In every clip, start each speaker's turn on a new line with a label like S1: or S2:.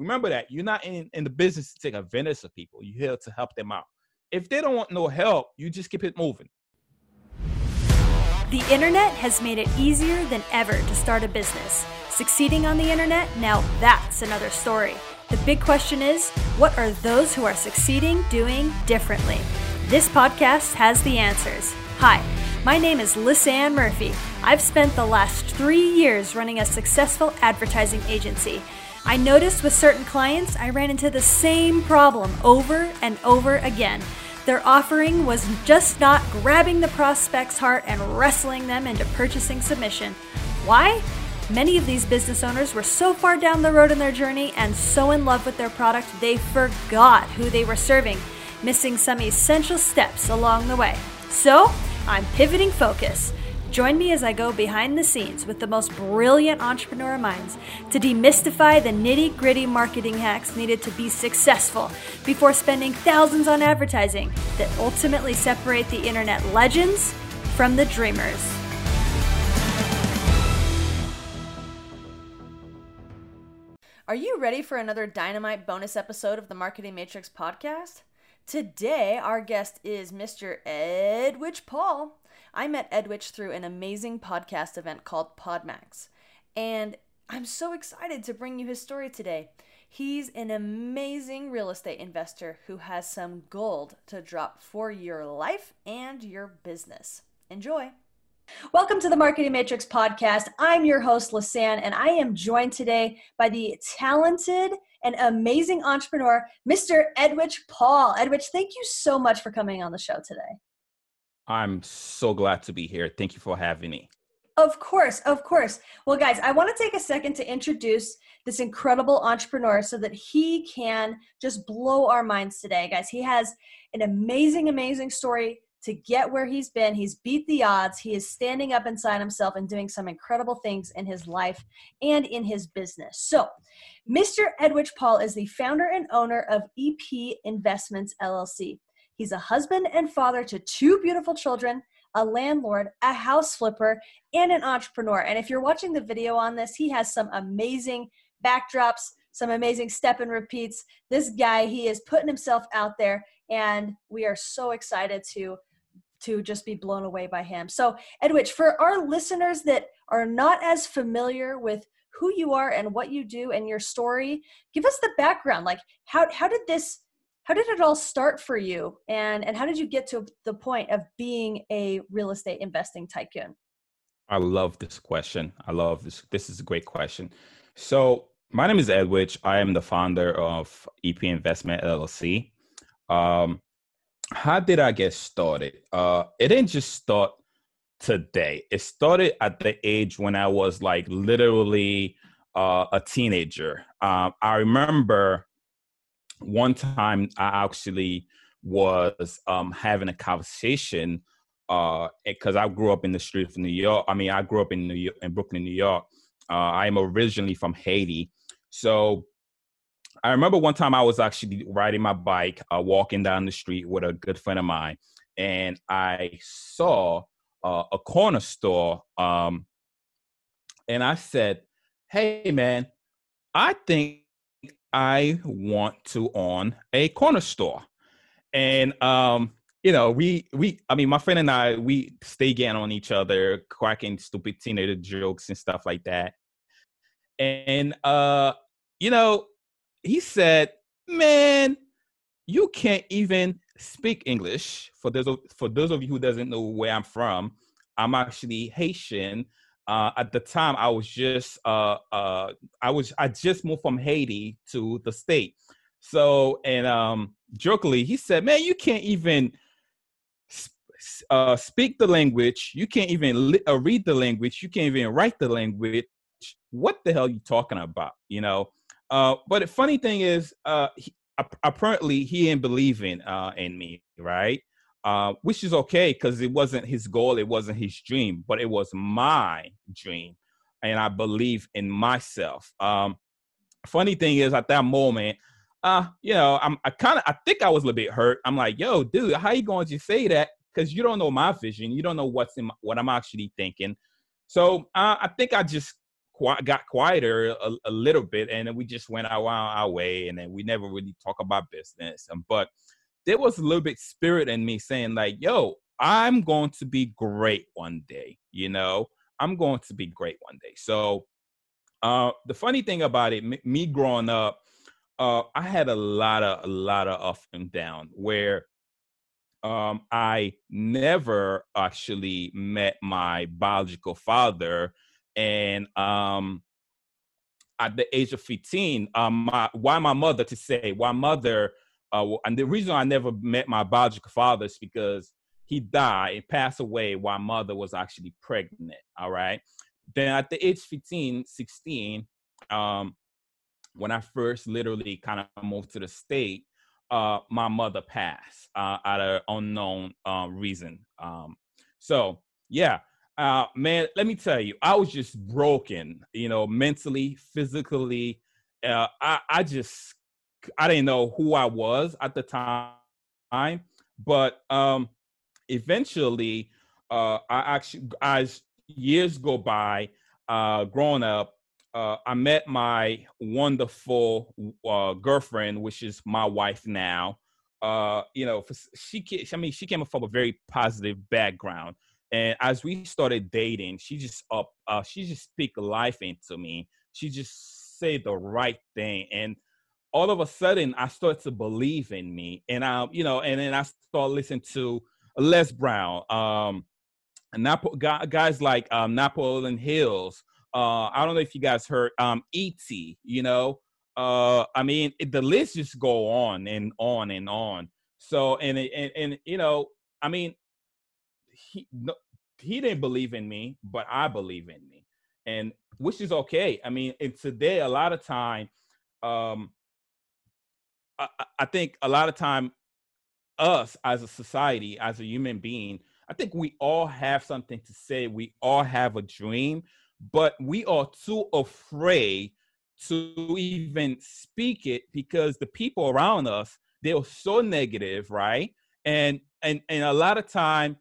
S1: remember that you're not in, in the business to take advantage of people. You're here to help them out. If they don't want no help, you just keep it moving.
S2: The internet has made it easier than ever to start a business. Succeeding on the internet, now that's another story. The big question is what are those who are succeeding doing differently? This podcast has the answers. Hi, my name is Lisanne Murphy. I've spent the last three years running a successful advertising agency. I noticed with certain clients, I ran into the same problem over and over again. Their offering was just not grabbing the prospect's heart and wrestling them into purchasing submission. Why? Many of these business owners were so far down the road in their journey and so in love with their product, they forgot who they were serving, missing some essential steps along the way. So, I'm pivoting focus. Join me as I go behind the scenes with the most brilliant entrepreneur minds to demystify the nitty gritty marketing hacks needed to be successful before spending thousands on advertising that ultimately separate the internet legends from the dreamers. Are you ready for another dynamite bonus episode of the Marketing Matrix podcast? Today, our guest is Mr. Edwitch Paul. I met Edwitch through an amazing podcast event called Podmax, and I'm so excited to bring you his story today. He's an amazing real estate investor who has some gold to drop for your life and your business. Enjoy. Welcome to the Marketing Matrix podcast. I'm your host, Lisanne, and I am joined today by the talented and amazing entrepreneur, Mr. Edwitch Paul. Edwitch, thank you so much for coming on the show today.
S1: I'm so glad to be here. Thank you for having me.
S2: Of course, of course. Well, guys, I want to take a second to introduce this incredible entrepreneur so that he can just blow our minds today, guys. He has an amazing, amazing story to get where he's been. He's beat the odds. He is standing up inside himself and doing some incredible things in his life and in his business. So, Mr. Edwitch Paul is the founder and owner of EP Investments LLC. He's a husband and father to two beautiful children, a landlord, a house flipper, and an entrepreneur. And if you're watching the video on this, he has some amazing backdrops, some amazing step and repeats. This guy, he is putting himself out there, and we are so excited to to just be blown away by him. So, Edwitch, for our listeners that are not as familiar with who you are and what you do and your story, give us the background. Like, how how did this how did it all start for you, and and how did you get to the point of being a real estate investing tycoon?
S1: I love this question. I love this. This is a great question. So, my name is Edwitch. I am the founder of EP Investment LLC. Um, how did I get started? Uh, it didn't just start today. It started at the age when I was like literally uh, a teenager. Um, I remember one time I actually was um, having a conversation because uh, I grew up in the streets of New York. I mean, I grew up in New York, in Brooklyn, New York. Uh, I am originally from Haiti, so I remember one time I was actually riding my bike, uh, walking down the street with a good friend of mine, and I saw uh, a corner store. Um, and I said, "Hey, man, I think I want to own a corner store." And um, you know, we we I mean, my friend and I we stay getting on each other, cracking stupid teenager jokes and stuff like that. And uh, you know, he said, "Man, you can't even speak English." For those of, for those of you who doesn't know where I'm from, I'm actually Haitian. Uh, at the time, I was just uh, uh, I was I just moved from Haiti to the state. So, and um, jokingly, he said, "Man, you can't even." Uh, speak the language. You can't even li- uh, read the language. You can't even write the language. What the hell are you talking about? You know, uh, but the funny thing is, uh, he, apparently he didn't believe in uh, in me, right? Uh, which is okay because it wasn't his goal, it wasn't his dream, but it was my dream, and I believe in myself. Um, funny thing is, at that moment, uh, you know, I'm I kind of I think I was a little bit hurt. I'm like, yo, dude, how you going to say that? Because you don't know my vision, you don't know what's in my, what I'm actually thinking. So uh, I think I just got quieter a, a, little bit, and then we just went our, our way, and then we never really talk about business. Um, but there was a little bit spirit in me saying like, "Yo, I'm going to be great one day." You know, I'm going to be great one day. So, uh, the funny thing about it, me growing up, uh, I had a lot of a lot of up and down where um, I never actually met my biological father, and um, at the age of 15, um, my, why my mother to say why mother, uh, and the reason I never met my biological father is because he died and passed away while mother was actually pregnant. All right. Then at the age 15, 16, um, when I first literally kind of moved to the state, uh, my mother passed uh, an unknown uh, reason. Um, so yeah, uh, man, let me tell you, I was just broken, you know, mentally, physically. Uh, I, I just, I didn't know who I was at the time, but um, eventually, uh, I actually, as years go by, uh, growing up, uh, I met my wonderful uh, girlfriend, which is my wife now. Uh, you know, she, I mean, she came from a very positive background, and as we started dating, she just up, uh, she just speak life into me. She just say the right thing, and all of a sudden, I start to believe in me, and I, you know, and then I start listening to Les Brown, um, Napo- guys like um, Napoleon Hills. Uh, I don't know if you guys heard um, E.T. You know, uh, I mean, it, the list just go on and on and on. So, and and and you know, I mean, he no, he didn't believe in me, but I believe in me, and which is okay. I mean, and today a lot of time, um, I, I think a lot of time, us as a society, as a human being, I think we all have something to say. We all have a dream, but we are too afraid to even speak it because the people around us they're so negative right and and and a lot of time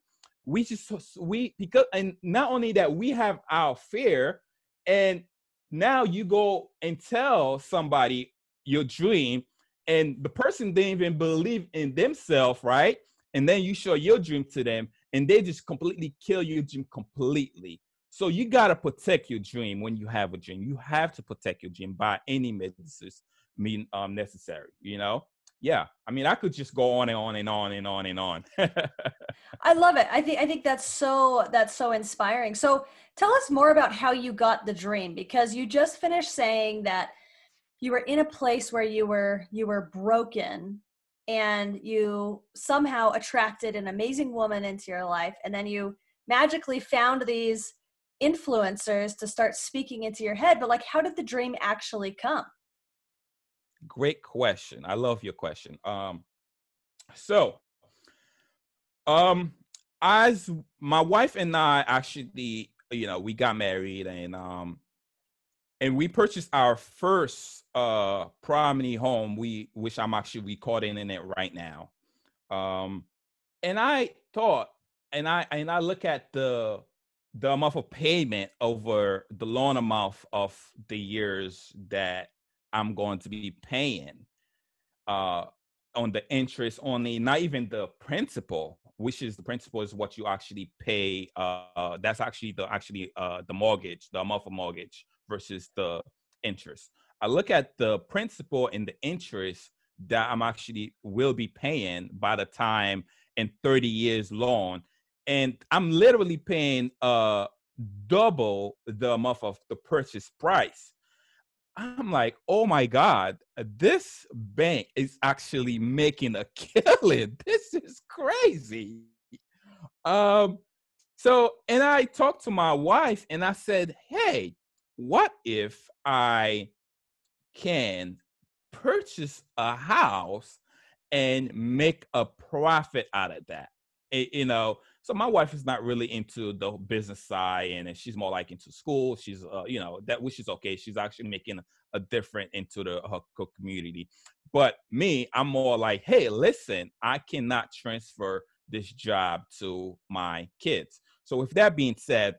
S1: we just we because and not only that we have our fear and now you go and tell somebody your dream and the person didn't even believe in themselves right and then you show your dream to them and they just completely kill your dream completely so you got to protect your dream when you have a dream. You have to protect your dream by any means mean um, necessary. You know, yeah. I mean, I could just go on and on and on and on and on.
S2: I love it. I think I think that's so that's so inspiring. So tell us more about how you got the dream because you just finished saying that you were in a place where you were you were broken and you somehow attracted an amazing woman into your life and then you magically found these influencers to start speaking into your head. But like how did the dream actually come?
S1: Great question. I love your question. Um so um as my wife and i actually you know we got married and um and we purchased our first uh prominent home we which i'm actually recording in it right now um and i thought and i and i look at the the amount of payment over the loan amount of the years that I'm going to be paying uh, on the interest only, not even the principal, which is the principal is what you actually pay. Uh, that's actually the actually uh, the mortgage, the amount of mortgage versus the interest. I look at the principal and the interest that I'm actually will be paying by the time in 30 years loan and I'm literally paying uh double the amount of the purchase price. I'm like, oh my God, this bank is actually making a killing. This is crazy. Um, so and I talked to my wife and I said, hey, what if I can purchase a house and make a profit out of that? It, you know, so my wife is not really into the business side, and she's more like into school. She's, uh, you know, that which is okay. She's actually making a difference into the her, her community. But me, I'm more like, hey, listen, I cannot transfer this job to my kids. So with that being said,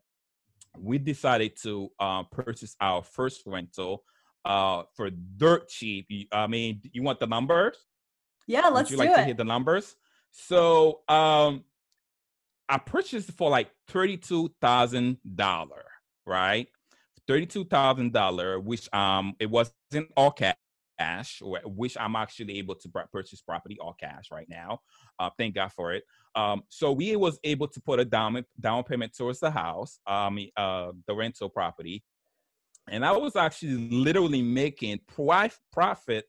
S1: we decided to uh, purchase our first rental uh, for dirt cheap. I mean, you want the numbers?
S2: Yeah, let's
S1: Would you
S2: do
S1: like to
S2: it.
S1: hear the numbers? So um, I purchased for like thirty-two thousand dollar, right? Thirty-two thousand dollar, which um it wasn't all cash, which I'm actually able to purchase property all cash right now. Uh, thank God for it. Um, so we was able to put a down down payment towards the house, um, uh, the rental property, and I was actually literally making profit.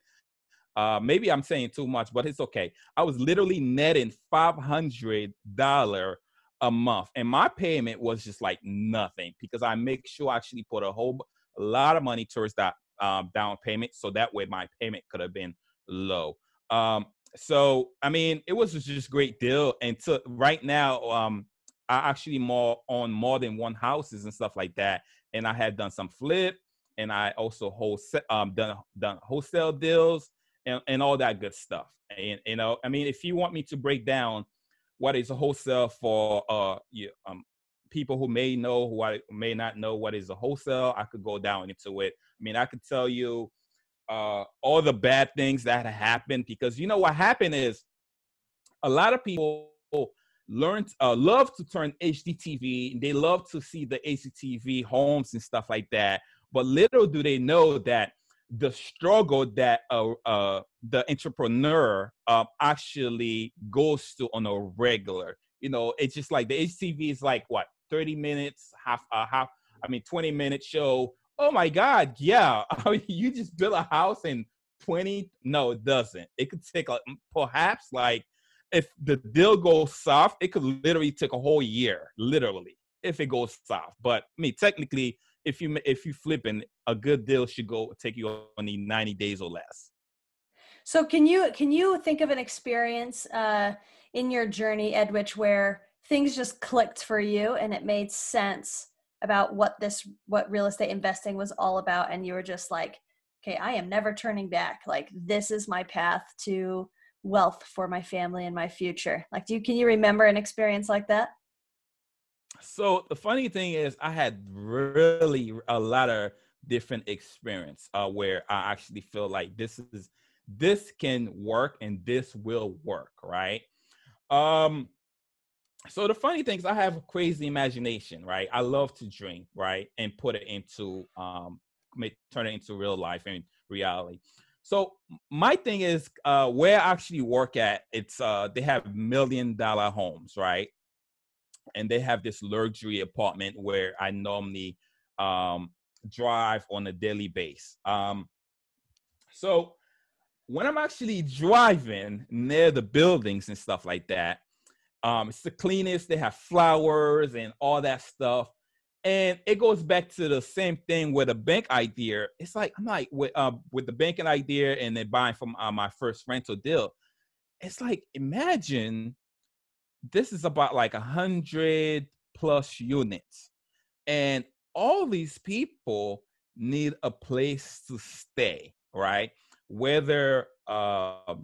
S1: Uh, maybe I'm saying too much, but it's okay. I was literally netting five hundred dollar a month, and my payment was just like nothing because I make sure I actually put a whole a lot of money towards that um, down payment, so that way my payment could have been low. Um, so I mean, it was just great deal. And to right now, um, I actually more on more than one houses and stuff like that. And I had done some flip, and I also wholesale um done done wholesale deals and, and all that good stuff. And you know, I mean, if you want me to break down what is a wholesale for uh you, um people who may know who I may not know what is a wholesale, I could go down into it. I mean, I could tell you uh, all the bad things that happened because you know what happened is a lot of people learn uh, love to turn HGTV. They love to see the HGTV homes and stuff like that. But little do they know that the struggle that uh, uh, the entrepreneur uh, actually goes to on a regular. You know, it's just like the HGTV is like what 30 minutes, half a uh, half. I mean, 20 minute show oh my God, yeah. you just build a house in 20. No, it doesn't. It could take a, perhaps like if the deal goes soft, it could literally take a whole year, literally, if it goes soft. But I mean, technically, if you if you flipping, a good deal should go take you only 90 days or less.
S2: So can you can you think of an experience uh, in your journey, Edwitch, where things just clicked for you and it made sense about what this what real estate investing was all about and you were just like okay i am never turning back. Like this is my path to wealth for my family and my future. Like do you can you remember an experience like that?
S1: So the funny thing is i had really a lot of different experience uh, where i actually feel like this is this can work and this will work right? Um so the funny thing is i have a crazy imagination right? I love to drink right? And put it into um make, turn it into real life and reality. So my thing is uh where i actually work at it's uh they have million dollar homes right? And they have this luxury apartment where i normally um drive on a daily base. Um so when i'm actually driving near the buildings and stuff like that um, it's the cleanest. They have flowers and all that stuff. And it goes back to the same thing with a bank idea. It's like I'm like with uh, with the banking idea and then buying from uh, my first rental deal. It's like imagine this is about like a hundred plus units, and all these people need a place to stay, right? Whether uh,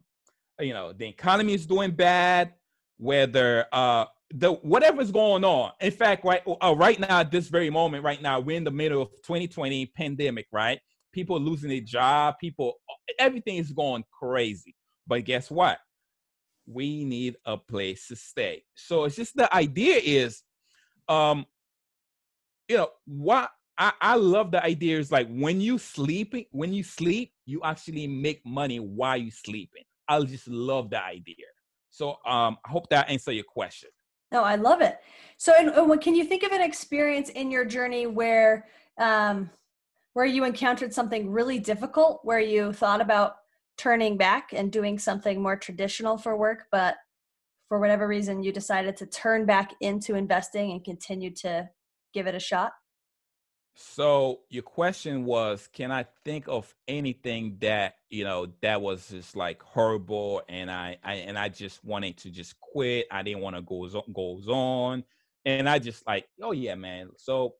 S1: you know the economy is doing bad, whether uh the whatever's going on. In fact, right uh, right now at this very moment, right now we're in the middle of 2020 pandemic, right? People losing their job, people everything is going crazy. But guess what? We need a place to stay. So it's just the idea is, um, you know, what I, I love the idea is like when you sleeping, when you sleep, you actually make money while you sleeping. I just love the idea. So um, I hope that answer your question.
S2: No, I love it. So, and, can you think of an experience in your journey where um, where you encountered something really difficult, where you thought about turning back and doing something more traditional for work, but for whatever reason you decided to turn back into investing and continue to give it a shot?
S1: So your question was, can I think of anything that you know that was just like horrible, and I, I and I just wanted to just quit. I didn't want to go goes on, and I just like, oh yeah, man. So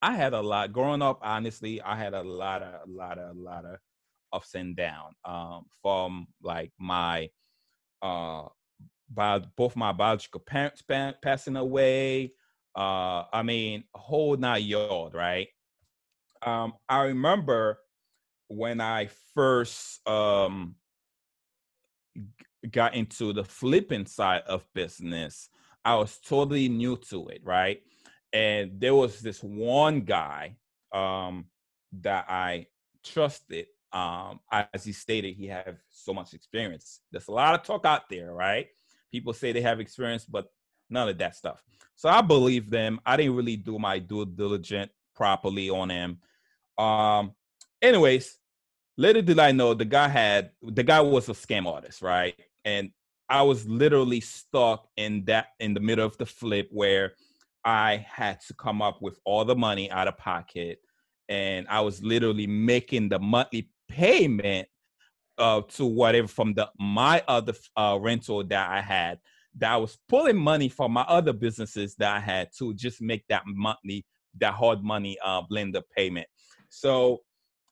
S1: I had a lot growing up. Honestly, I had a lot of, a lot of, a lot of ups and downs um, from like my uh, by both my biological parents passing away Uh, I mean, whole nine yard, right? Um, I remember when I first um got into the flipping side of business, I was totally new to it, right? And there was this one guy um, that I trusted. Um, as he stated, he had so much experience. There's a lot of talk out there, right? People say they have experience, but none of that stuff. So I believe them. I didn't really do my due diligence properly on him. Um, anyways, little did I know the guy had the guy was a scam artist, right? And I was literally stuck in that in the middle of the flip where I had to come up with all the money out of pocket, and I was literally making the monthly payment uh, to whatever from the my other uh, rental that I had. That I was pulling money from my other businesses that I had to just make that monthly, that hard money uh, blender payment. So,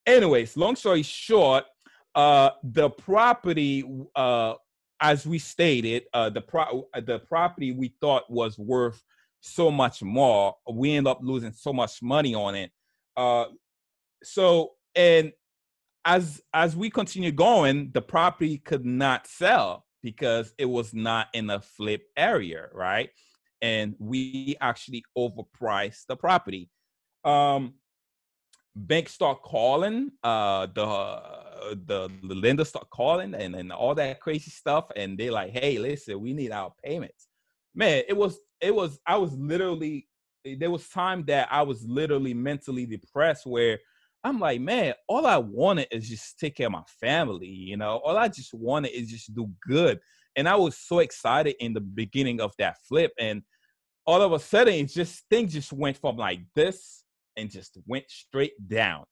S1: anyways, long story short, uh, the property uh, as we stated, uh, the pro- the property we thought was worth so much more, we end up losing so much money on it. Uh, so and as as we continue going, the property could not sell because it was not in a flip area, right? And we actually overpriced the property. Um, banks start calling, uh, the the, the lender start calling and, and all that crazy stuff, and they're like, "Hey, listen, we need our payments." Man, it was it was I was literally there was time that I was literally mentally depressed where I'm like, man, all I wanted is just take care of my family, you know. All I just wanted is just do good. And I was so excited in the beginning of that flip. And all of a sudden, just things just went from like this and just went straight down.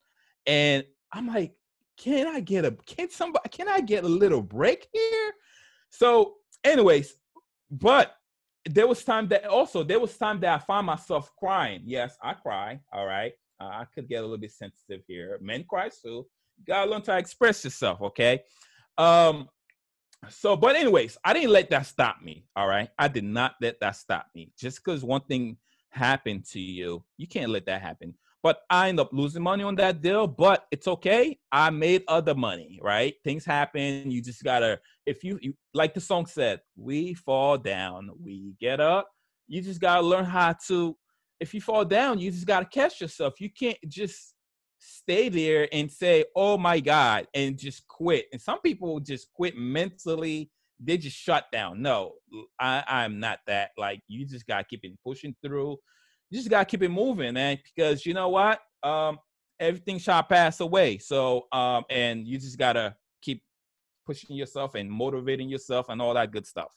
S1: And I'm like, can I get a can somebody can I get a little break here? So, anyways, but there was time that also there was time that I found myself crying. Yes, I cry. All right, uh, I could get a little bit sensitive here. Men cry too. Gotta learn to express yourself. Okay. Um. So, but anyways, I didn't let that stop me. All right, I did not let that stop me. Just because one thing happened to you, you can't let that happen. But I end up losing money on that deal, but it's okay. I made other money, right? Things happen. You just gotta, if you, you like the song said, we fall down, we get up. You just gotta learn how to, if you fall down, you just gotta catch yourself. You can't just stay there and say, oh my God, and just quit. And some people just quit mentally they just shut down. No, I, I'm not that. Like you just gotta keep it pushing through you just gotta keep it moving, man. Because you know what? Um, everything shall pass away. So, um, and you just gotta keep pushing yourself and motivating yourself and all that good stuff.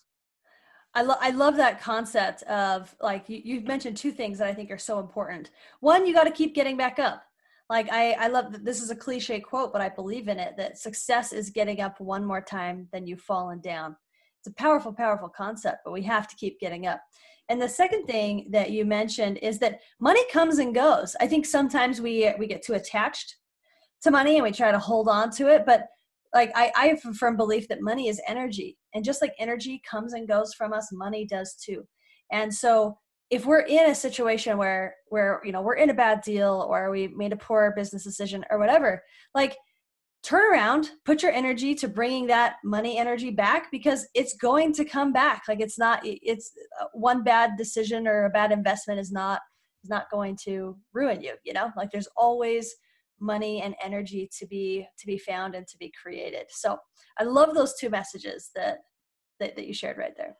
S2: I, lo- I love that concept of like you, you mentioned two things that I think are so important. One, you got to keep getting back up. Like I, I love that this is a cliche quote, but I believe in it that success is getting up one more time than you've fallen down. It's a powerful, powerful concept, but we have to keep getting up. And the second thing that you mentioned is that money comes and goes. I think sometimes we we get too attached to money and we try to hold on to it, but like I, I have a firm belief that money is energy. And just like energy comes and goes from us, money does too. And so if we're in a situation where where you know we're in a bad deal or we made a poor business decision or whatever, like turn around put your energy to bringing that money energy back because it's going to come back like it's not it's uh, one bad decision or a bad investment is not is not going to ruin you you know like there's always money and energy to be to be found and to be created so i love those two messages that that, that you shared right there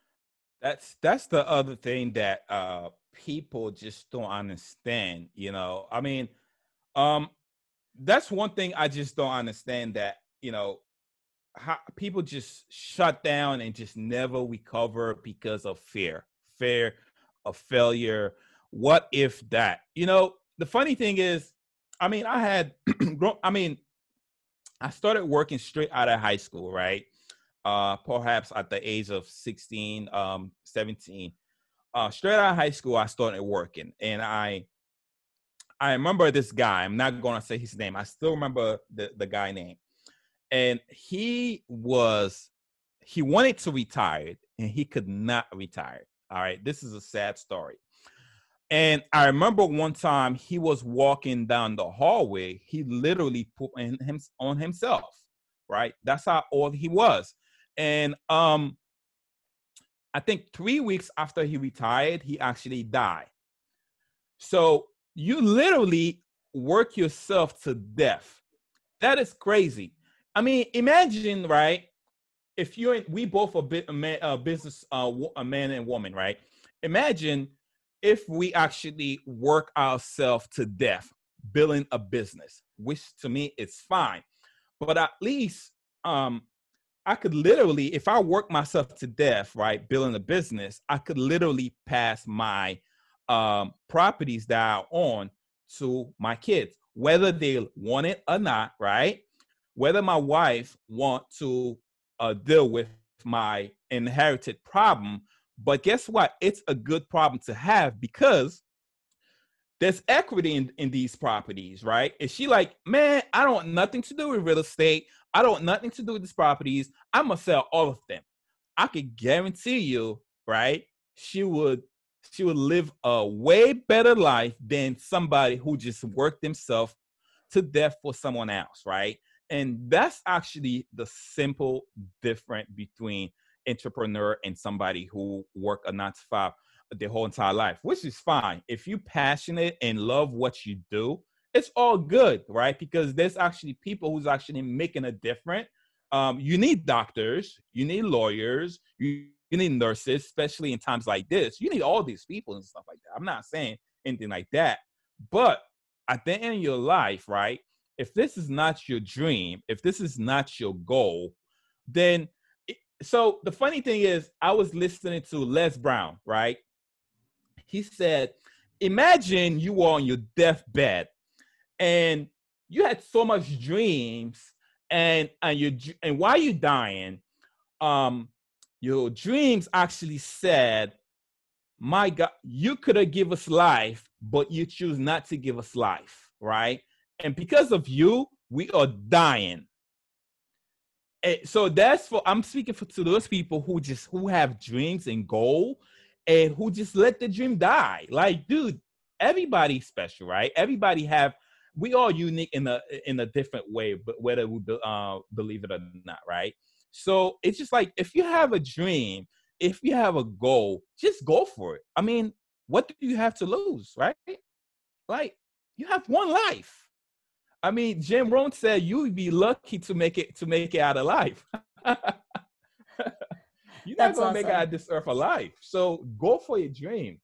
S1: that's that's the other thing that uh people just don't understand you know i mean um that's one thing I just don't understand that, you know, how people just shut down and just never recover because of fear, fear of failure. What if that? You know, the funny thing is, I mean, I had, I mean, I started working straight out of high school, right? Uh, perhaps at the age of 16, um, 17. Uh, straight out of high school, I started working and I I remember this guy. I'm not to say his name. I still remember the, the guy name. And he was, he wanted to retire and he could not retire. All right. This is a sad story. And I remember one time he was walking down the hallway. He literally put in him on himself, right? That's how old he was. And um, I think three weeks after he retired, he actually died. So you literally work yourself to death. That is crazy. I mean, imagine, right? If you're in, we both are a business, uh, a man and woman, right? Imagine if we actually work ourselves to death building a business, which to me is fine. But at least um, I could literally, if I work myself to death, right, building a business, I could literally pass my um, properties that I own to my kids, whether they want it or not, right? Whether my wife want to uh, deal with my inherited problem, but guess what? It's a good problem to have because there's equity in, in these properties, right? Is she like, man, I don't nothing to do with real estate. I don't nothing to do with these properties. I'm gonna sell all of them. I could guarantee you, right? She would she would live a way better life than somebody who just worked themselves to death for someone else, right? And that's actually the simple difference between entrepreneur and somebody who work a nine to five their whole entire life, which is fine. If you're passionate and love what you do, it's all good, right? Because there's actually people who's actually making a difference. Um, you need doctors, you need lawyers, you, you need nurses, especially in times like this. You need all these people and stuff like that. I'm not saying anything like that, but at the end of your life, right? If this is not your dream, if this is not your goal, then so the funny thing is, I was listening to Les Brown, right? He said, Imagine you were on your deathbed and you had so much dreams, and and you and while you're dying, um, your dreams actually said, My God, you could have give us life, but you choose not to give us life, right? And because of you, we are dying so that's for I'm speaking for to those people who just who have dreams and goal and who just let the dream die. Like, dude, everybody's special, right? Everybody have we all unique in a in a different way, but whether we uh, believe it or not, right? So it's just like if you have a dream, if you have a goal, just go for it. I mean, what do you have to lose, right? Like you have one life. I mean, Jim Rohn said you would be lucky to make it to make it out alive. You're not gonna awesome. make it out of this earth alive. So go for your dream.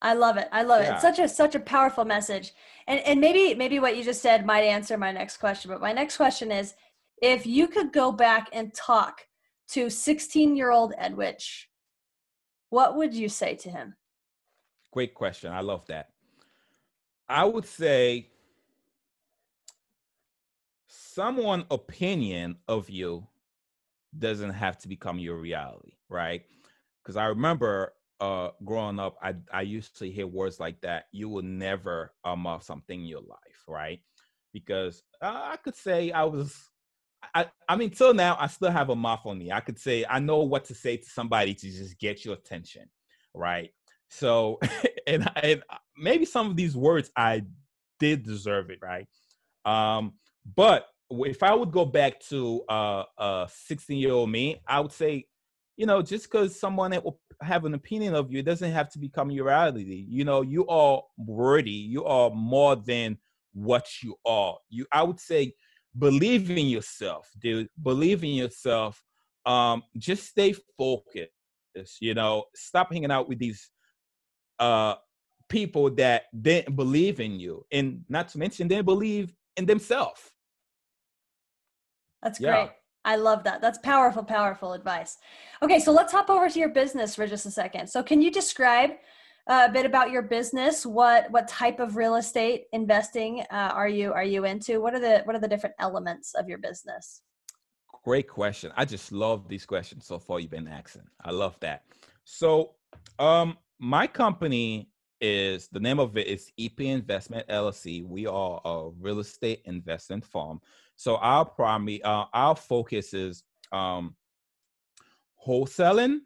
S2: I love it. I love yeah. it. It's such a such a powerful message. And and maybe maybe what you just said might answer my next question. But my next question is if you could go back and talk to 16 year old Edwitch, what would you say to him?
S1: Great question. I love that. I would say someone opinion of you doesn't have to become your reality, right? Because I remember uh, growing up, I I used to hear words like that. You will never amount something in your life, right? Because uh, I could say I was. I, I mean, till now, I still have a mouth on me. I could say I know what to say to somebody to just get your attention, right? So, and, and maybe some of these words I did deserve it, right? Um, but if I would go back to uh, a 16 year old me, I would say, you know, just because someone will have an opinion of you, it doesn't have to become your reality. You know, you are worthy. You are more than what you are. You, I would say, believe in yourself, dude. Believe in yourself. Um, just stay focused. You know, stop hanging out with these uh people that didn't believe in you, and not to mention they believe in themselves
S2: that's yeah. great. I love that. That's powerful, powerful advice. Okay, so let's hop over to your business for just a second. So, can you describe uh, a bit about your business? What what type of real estate investing uh, are you are you into? What are the what are the different elements of your business?
S1: Great question. I just love these questions so far you've been asking. I love that. So, um, my company is the name of it is EP Investment LLC. We are a real estate investment firm. So our primary, uh, our focus is um, wholesaling,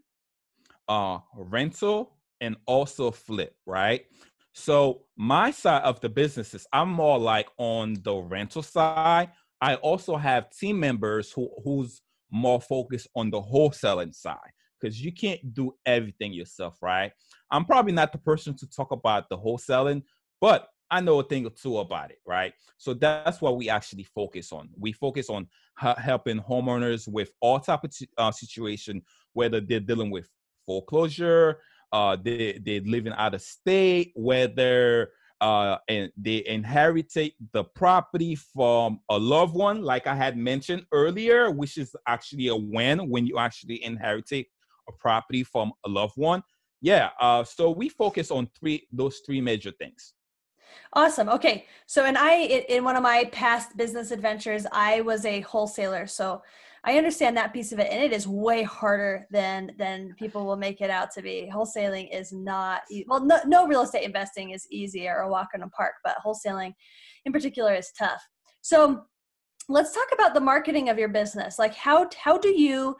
S1: uh, rental, and also flip. Right. So my side of the businesses, I'm more like on the rental side. I also have team members who who's more focused on the wholesaling side because you can't do everything yourself, right? I'm probably not the person to talk about the wholesaling, but I know a thing or two about it, right? So that's what we actually focus on. We focus on helping homeowners with all type of uh, situation, whether they're dealing with foreclosure, uh, they they're living out of state, whether uh, and they inherited the property from a loved one, like I had mentioned earlier, which is actually a win when you actually inherited a property from a loved one. Yeah, uh, so we focus on three those three major things.
S2: Awesome. Okay. So, and I, in one of my past business adventures, I was a wholesaler. So I understand that piece of it. And it is way harder than, than people will make it out to be. Wholesaling is not, well, no, no real estate investing is easy or a walk in the park, but wholesaling in particular is tough. So let's talk about the marketing of your business. Like how, how do you,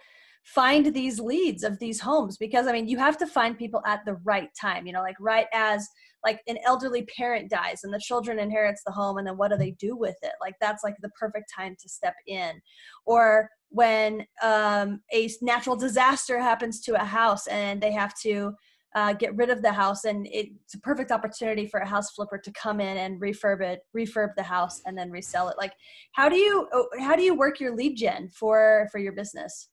S2: find these leads of these homes because i mean you have to find people at the right time you know like right as like an elderly parent dies and the children inherits the home and then what do they do with it like that's like the perfect time to step in or when um, a natural disaster happens to a house and they have to uh, get rid of the house and it's a perfect opportunity for a house flipper to come in and refurb it refurb the house and then resell it like how do you oh, how do you work your lead gen for for your business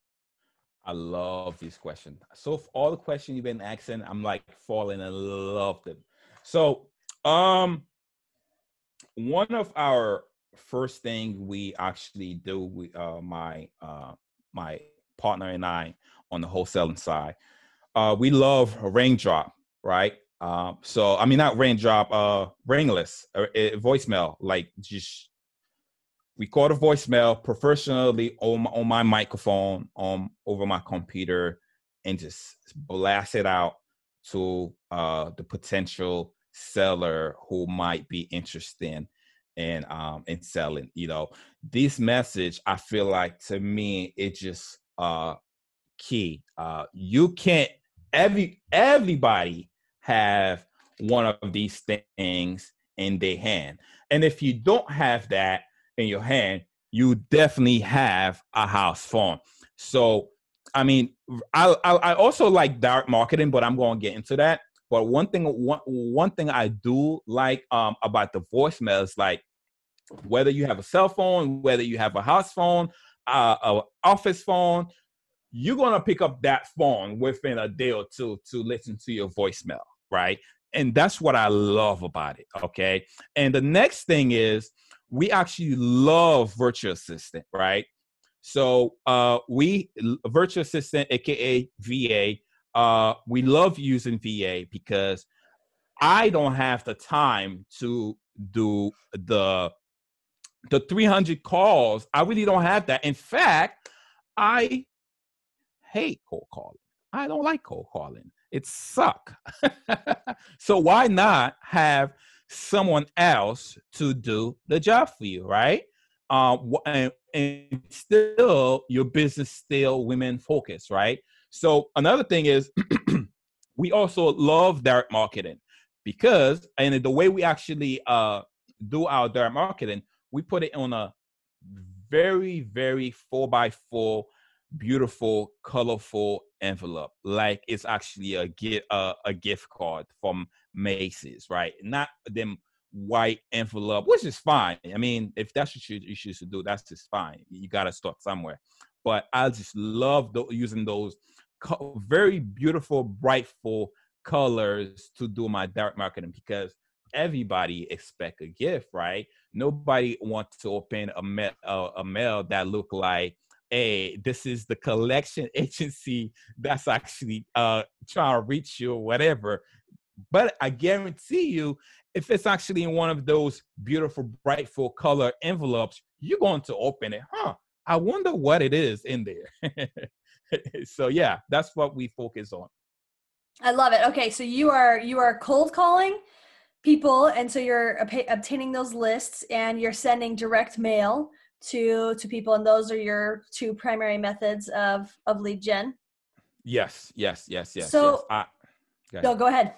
S1: I love these questions. So all the questions you've been asking, I'm like falling in love with them. So um one of our first thing we actually do we uh my uh my partner and I on the wholesaling side, uh we love raindrop, right? Um, so I mean not raindrop, uh ringless, uh, voicemail, like just record a voicemail professionally on my, on my microphone on um, over my computer and just blast it out to uh, the potential seller who might be interested in um in selling you know this message i feel like to me it just uh key uh you can't every everybody have one of these things in their hand and if you don't have that in your hand, you definitely have a house phone. So, I mean, I, I, I also like direct marketing, but I'm going to get into that. But one thing, one, one thing I do like um, about the voicemail is like whether you have a cell phone, whether you have a house phone, uh, a office phone, you're gonna pick up that phone within a day or two to listen to your voicemail, right? And that's what I love about it. Okay. And the next thing is we actually love virtual assistant, right? So uh, we virtual assistant, aka VA. Uh, we love using VA because I don't have the time to do the the 300 calls. I really don't have that. In fact, I hate cold calling. I don't like cold calling. It suck. so why not have someone else to do the job for you, right? Um, and, and still your business still women focused, right? So another thing is we also love direct marketing because and the way we actually uh, do our direct marketing, we put it on a very very four by four beautiful colorful envelope like it's actually a gift uh, a gift card from Macy's, right? Not them white envelope, which is fine. I mean, if that's what you, you choose to do, that's just fine. You got to start somewhere. But I just love the, using those co- very beautiful, brightful colors to do my direct marketing because everybody expect a gift, right? Nobody wants to open a, a, a mail that look like hey, this is the collection agency that's actually uh, trying to reach you or whatever. But I guarantee you, if it's actually in one of those beautiful, bright, full color envelopes, you're going to open it. Huh? I wonder what it is in there. so yeah, that's what we focus on.
S2: I love it. Okay, so you are you are cold calling people, and so you're obtaining those lists, and you're sending direct mail to to people, and those are your two primary methods of of lead gen.
S1: Yes, yes, yes, yes.
S2: So,
S1: yes. I,
S2: go, no, go ahead.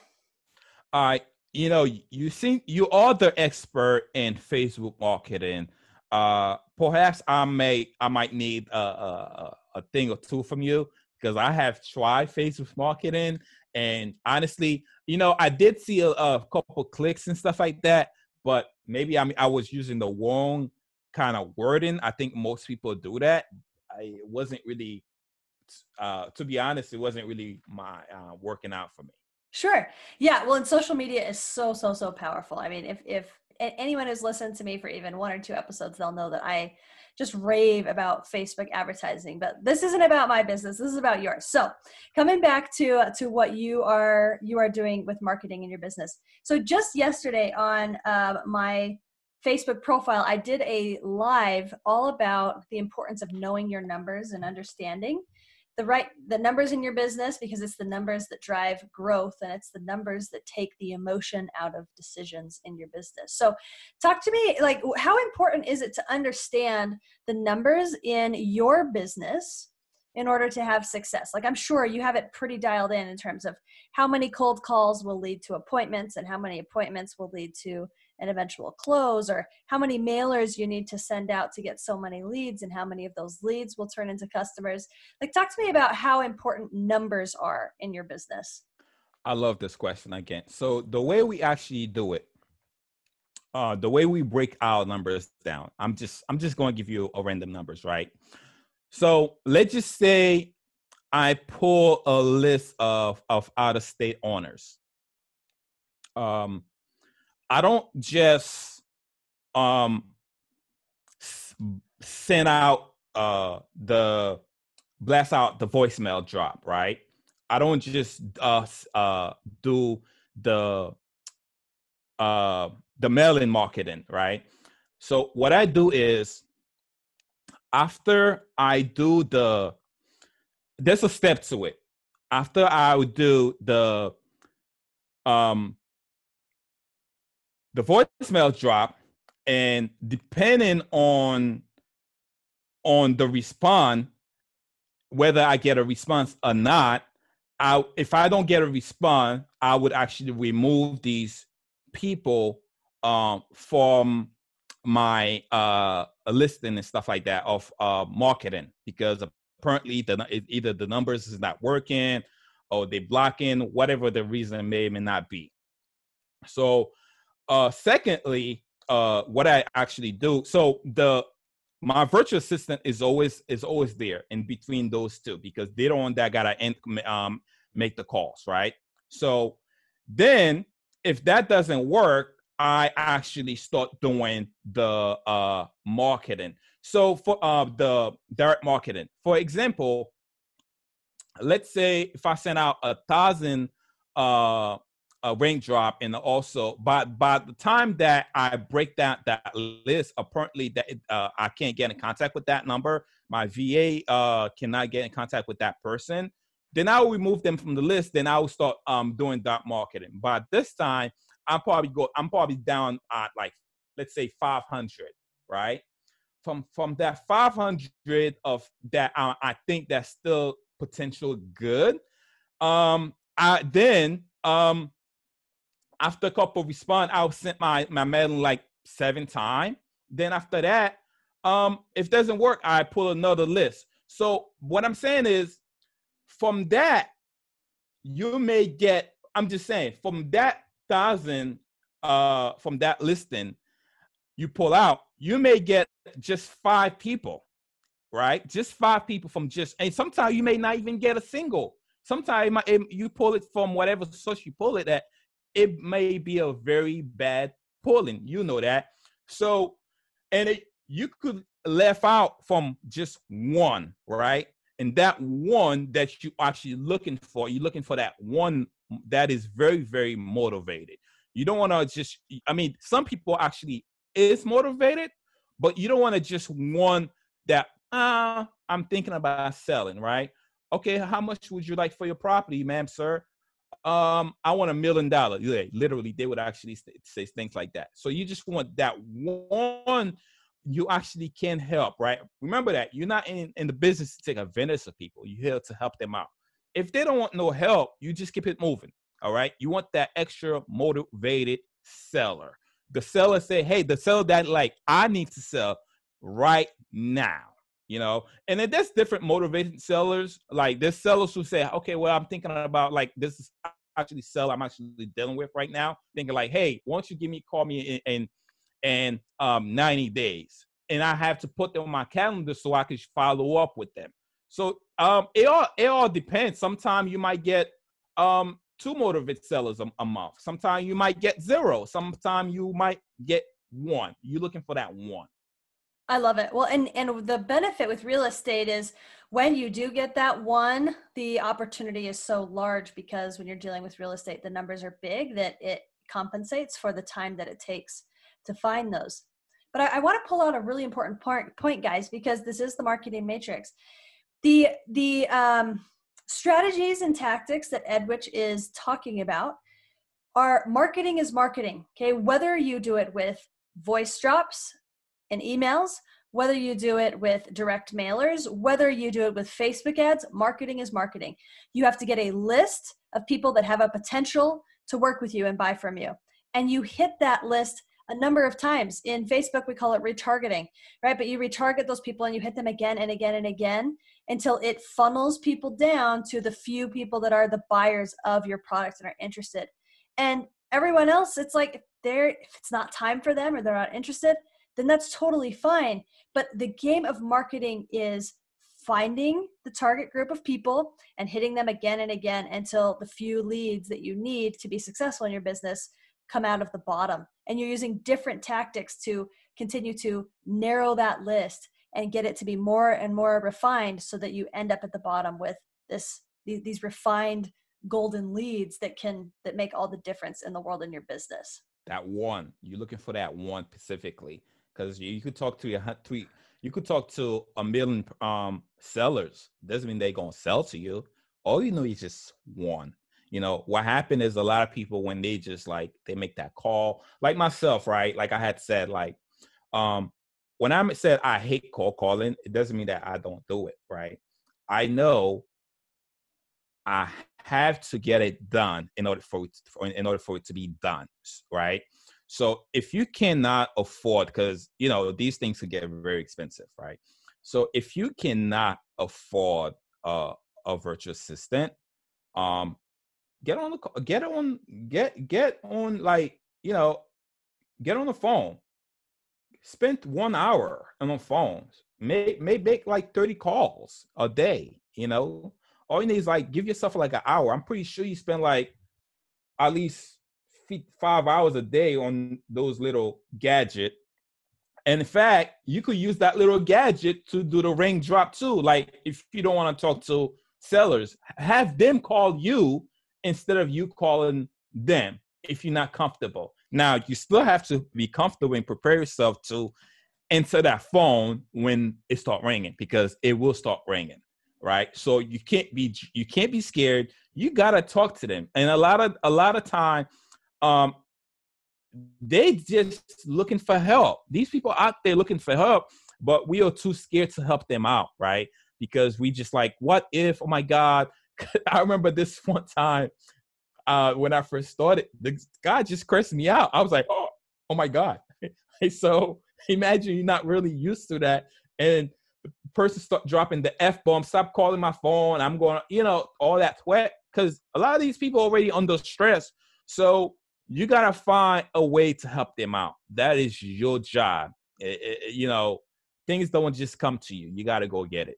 S1: I you know, you think you are the expert in Facebook marketing. Uh, perhaps I may I might need a, a, a thing or two from you because I have tried Facebook marketing, and honestly, you know, I did see a, a couple clicks and stuff like that, but maybe I mean I was using the wrong kind of wording. I think most people do that. I, it wasn't really, uh, to be honest, it wasn't really my uh, working out for me.
S2: Sure. Yeah. Well, and social media is so so so powerful. I mean, if if anyone who's listened to me for even one or two episodes, they'll know that I just rave about Facebook advertising. But this isn't about my business. This is about yours. So, coming back to to what you are you are doing with marketing in your business. So, just yesterday on uh, my Facebook profile, I did a live all about the importance of knowing your numbers and understanding the right the numbers in your business because it's the numbers that drive growth and it's the numbers that take the emotion out of decisions in your business. So talk to me like how important is it to understand the numbers in your business in order to have success? Like i'm sure you have it pretty dialed in in terms of how many cold calls will lead to appointments and how many appointments will lead to an eventual close or how many mailers you need to send out to get so many leads and how many of those leads will turn into customers. Like talk to me about how important numbers are in your business.
S1: I love this question again. So the way we actually do it uh, the way we break our numbers down i'm just i'm just going to give you a random numbers right? So let's just say i pull a list of of out of state owners. Um I don't just um send out uh the blast out the voicemail drop, right? I don't just uh uh do the uh the mailing marketing, right? So what I do is after I do the there's a step to it. After I would do the um the voicemail drop and depending on on the response whether i get a response or not i if i don't get a response i would actually remove these people um, from my uh listing and stuff like that of uh marketing because apparently the either the numbers is not working or they blocking whatever the reason may may not be. So uh, secondly, uh, what I actually do. So the my virtual assistant is always is always there in between those two because they're the one that gotta um, make the calls, right? So then if that doesn't work, I actually start doing the uh, marketing. So for uh, the direct marketing, for example, let's say if I send out a thousand uh, a ring drop and also by by the time that I break down that list, apparently that uh, I can't get in contact with that number. My VA uh, cannot get in contact with that person. Then I will remove them from the list. Then I will start um, doing dot marketing. But this time, I'm probably go. I'm probably down at like let's say 500, right? From from that 500 of that, I, I think that's still potential good. Um, I then um after a couple respond, I'll send my my mail like seven times. Then after that, um, if doesn't work, I pull another list. So what I'm saying is, from that, you may get. I'm just saying, from that thousand, uh, from that listing, you pull out, you may get just five people, right? Just five people from just, and sometimes you may not even get a single. Sometimes you pull it from whatever source you pull it at, it may be a very bad pulling. You know that. So, and it, you could left out from just one, right? And that one that you actually looking for, you're looking for that one that is very, very motivated. You don't want to just, I mean, some people actually is motivated, but you don't want to just one that, ah, uh, I'm thinking about selling, right? Okay, how much would you like for your property, ma'am, sir? Um, I want a million dollars. Yeah, literally, they would actually say things like that. So you just want that one you actually can help, right? Remember that you're not in, in the business to take advantage of people. You're here to help them out. If they don't want no help, you just keep it moving. All right. You want that extra motivated seller. The seller say, hey, the seller that like, I need to sell right now. You know, and then there's different motivated sellers. Like there's sellers who say, okay, well, I'm thinking about like this is actually sell I'm actually dealing with right now. Thinking like, hey, why don't you give me call me in in, in um 90 days? And I have to put them on my calendar so I can follow up with them. So um it all it all depends. Sometimes you might get um two motivated sellers a, a month. Sometimes you might get zero. Sometimes you might get one. You're looking for that one.
S2: I love it. Well, and and the benefit with real estate is when you do get that one, the opportunity is so large because when you're dealing with real estate, the numbers are big that it compensates for the time that it takes to find those. But I, I want to pull out a really important point, guys, because this is the marketing matrix. The the um, strategies and tactics that Edwitch is talking about are marketing is marketing. Okay, whether you do it with voice drops and emails, whether you do it with direct mailers, whether you do it with Facebook ads, marketing is marketing. You have to get a list of people that have a potential to work with you and buy from you. And you hit that list a number of times. In Facebook, we call it retargeting, right? But you retarget those people and you hit them again and again and again until it funnels people down to the few people that are the buyers of your products and are interested. And everyone else, it's like they're if it's not time for them or they're not interested, then that's totally fine. But the game of marketing is finding the target group of people and hitting them again and again until the few leads that you need to be successful in your business come out of the bottom. And you're using different tactics to continue to narrow that list and get it to be more and more refined so that you end up at the bottom with this these, refined golden leads that can that make all the difference in the world in your business
S1: that one you're looking for that one specifically because you, you, could talk to your tweet you could talk to a million um sellers. Doesn't mean they're gonna sell to you. All you know is just one. You know what happened is a lot of people when they just like they make that call. Like myself right? Like i had said like um when i said i hate call calling it doesn't mean that i don't do it right? I know i have to get it done in order for it in order for it to be done right so if you cannot afford, because you know these things can get very expensive, right? So if you cannot afford a, a virtual assistant, um, get on the get on get get on like you know get on the phone. Spend one hour on the phone. Make make make like thirty calls a day. You know, all you need is like give yourself like an hour. I'm pretty sure you spend like at least five hours a day on those little gadget. And in fact, you could use that little gadget to do the ring drop too. Like if you don't want to talk to sellers, have them call you instead of you calling them if you're not comfortable. Now you still have to be comfortable and prepare yourself to answer that phone when it start ringing because it will start ringing right so you can't be you can't be scared you got to talk to them and a lot of a lot of time um, they just looking for help. These people out there looking for help, but we are too scared to help them out, right? Because we just like, what if? Oh my God! I remember this one time uh, when I first started. The guy just cursed me out. I was like, oh, oh my God! so imagine you're not really used to that, and the person start dropping the f bomb. Stop calling my phone. I'm going, you know, all that sweat because a lot of these people already under stress. So you got to find a way to help them out. That is your job. It, it, you know, things don't just come to you. You got to go get it.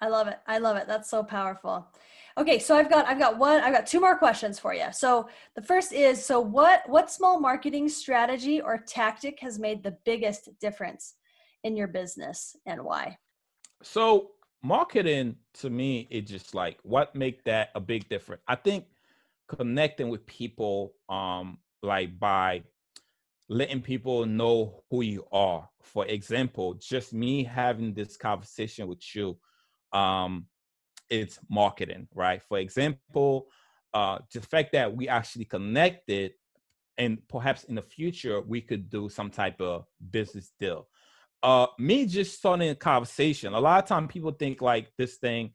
S2: I love it. I love it. That's so powerful. Okay, so I've got I've got one I've got two more questions for you. So the first is so what what small marketing strategy or tactic has made the biggest difference in your business and why?
S1: So marketing to me it just like what make that a big difference. I think connecting with people um like by letting people know who you are. For example just me having this conversation with you um it's marketing right? For example uh the fact that we actually connected and perhaps in the future we could do some type of business deal. Uh me just starting a conversation a lot of time people think like this thing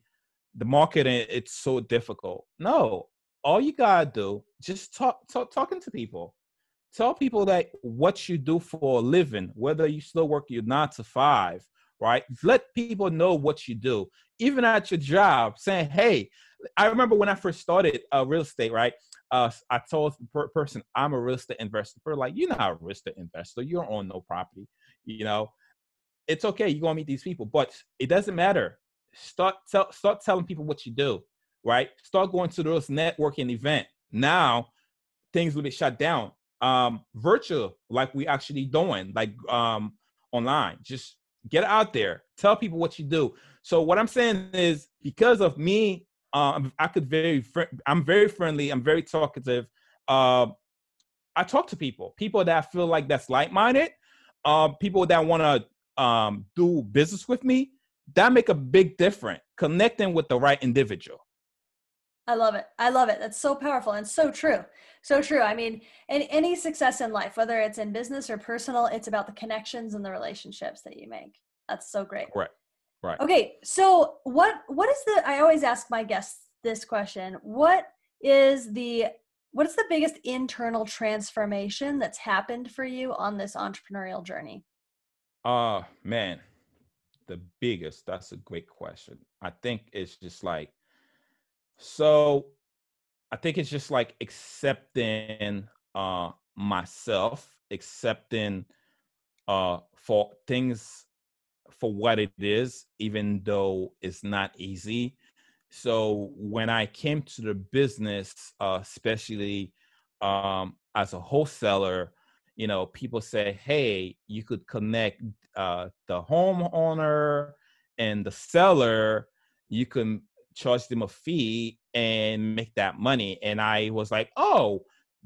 S1: the marketing it's so difficult. No all you gotta do just talk, talk talking to people. Tell people that what you do for a living whether you still work your nine to five right? Let people know what you do. Even at your job saying hey i remember when i first started uh, real estate right? Uh, i told the per- person i'm a real estate investor. They're like you're not a real estate investor. You don't own no property you know? It's okay. You're gonna meet these people. But it doesn't matter. Start tell, start telling people what you do right? Start going to those networking event. Now things will be shut down. Um, virtual, like we actually doing, like um online. Just get out there, tell people what you do. So what I'm saying is because of me, um, I could very, fr- I'm very friendly, I'm very talkative. Uh, I talk to people, people that I feel like that's like-minded, uh, people that want to um, do business with me. That make a big difference. Connecting with the right individual.
S2: I love it. I love it. That's so powerful and so true. So true. I mean, in any success in life, whether it's in business or personal, it's about the connections and the relationships that you make. That's so great.
S1: Right. Right.
S2: Okay. So what what is the I always ask my guests this question. What is the what is the biggest internal transformation that's happened for you on this entrepreneurial journey?
S1: Uh man, the biggest, that's a great question. I think it's just like so I think it's just like accepting uh myself, accepting uh for things for what it is, even though it's not easy. So when I came to the business, uh, especially um, as a wholesaler, you know, people say, "Hey, you could connect uh, the homeowner and the seller. You can charge them a fee and make that money. And I was like, oh,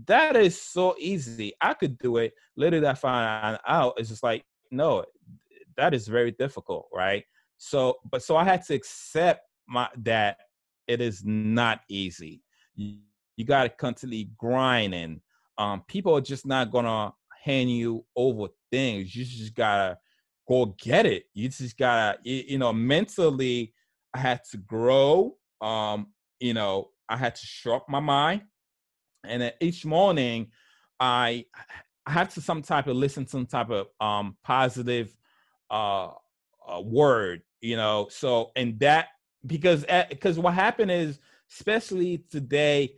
S1: that is so easy. I could do it. That I found out, it's just like, no, that is very difficult, right? So, but so I had to accept my that it is not easy. You, you got to constantly grind, and um, people are just not gonna hand you over things. You just gotta go get it. You just gotta, you, you know, mentally I had to grow. Um, you know, I had to sharpen my mind. And then each morning, I I had to some type of listen some type of um positive uh, uh word, you know. So and that because because what happened is especially today,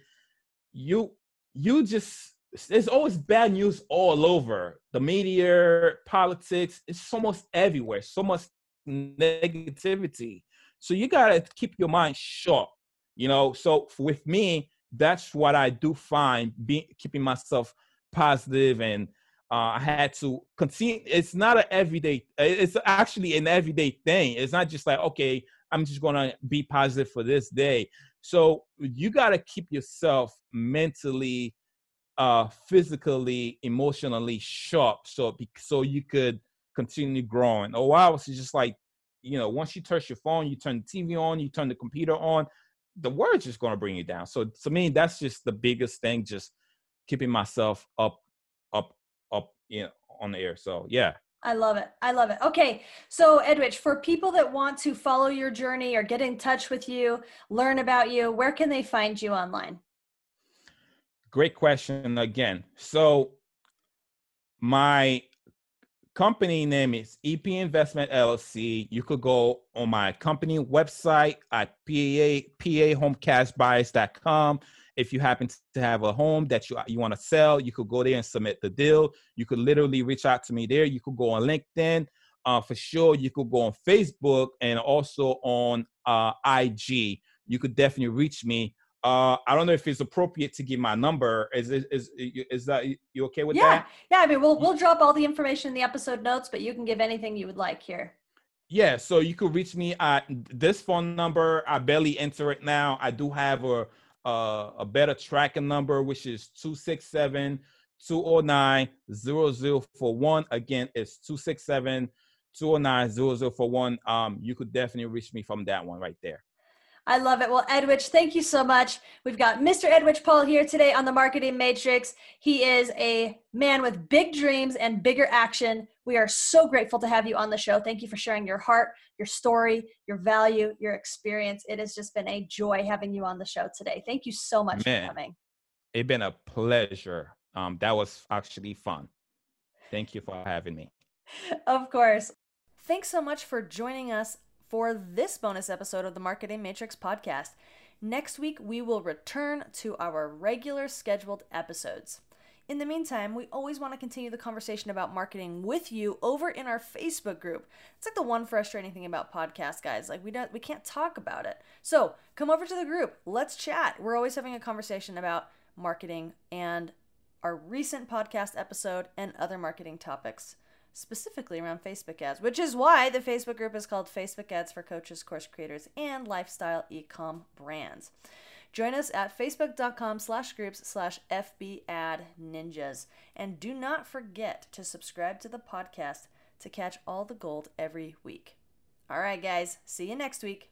S1: you you just there's always bad news all over the media, politics. It's almost everywhere. So much negativity. So you gotta keep your mind sharp, you know. So with me, that's what I do find, being keeping myself positive and uh, I had to continue. It's not an everyday. It's actually an everyday thing. It's not just like okay, I'm just gonna be positive for this day. So you gotta keep yourself mentally, uh, physically, emotionally sharp, so so you could continue growing. Oh wow, it's just like you know, once you touch your phone, you turn the TV on, you turn the computer on, the word's just going to bring you down. So to me, that's just the biggest thing, just keeping myself up, up, up, you know, on the air. So yeah.
S2: I love it. I love it. Okay. So, Edwitch, for people that want to follow your journey or get in touch with you, learn about you, where can they find you online?
S1: Great question again. So, my company name is EP Investment LLC. You could go on my company website at PA, PAHomecashbuyers.com. If you happen to have a home that you, you want to sell, you could go there and submit the deal. You could literally reach out to me there. You could go on LinkedIn. Uh, for sure, you could go on Facebook and also on uh, IG. You could definitely reach me uh, I don't know if it's appropriate to give my number. Is is is, is that you okay with
S2: yeah.
S1: that?
S2: Yeah, yeah. I mean, we'll we'll drop all the information in the episode notes, but you can give anything you would like here.
S1: Yeah, so you could reach me at this phone number. I barely enter it now. I do have a a, a better tracking number, which is 267 209 0041. Again, it's 267 209 0041. Um, you could definitely reach me from that one right there.
S2: I love it. Well, Edwitch, thank you so much. We've got Mr. Edwitch Paul here today on the Marketing Matrix. He is a man with big dreams and bigger action. We are so grateful to have you on the show. Thank you for sharing your heart, your story, your value, your experience. It has just been a joy having you on the show today. Thank you so much Man, for coming.
S1: It's been a pleasure. Um, that was actually fun. Thank you for having me.
S2: Of course. Thanks so much for joining us for this bonus episode of the Marketing Matrix podcast. Next week, we will return to our regular scheduled episodes. In the meantime, we always want to continue the conversation about marketing with you over in our Facebook group. It's like the one frustrating thing about podcasts, guys. Like we don't we can't talk about it. So, come over to the group. Let's chat. We're always having a conversation about marketing and our recent podcast episode and other marketing topics specifically around Facebook ads, which is why the Facebook group is called Facebook Ads for Coaches, Course Creators, and Lifestyle Ecom Brands. Join us at facebook.com slash groups slash FB ad ninjas. And do not forget to subscribe to the podcast to catch all the gold every week. All right, guys, see you next week.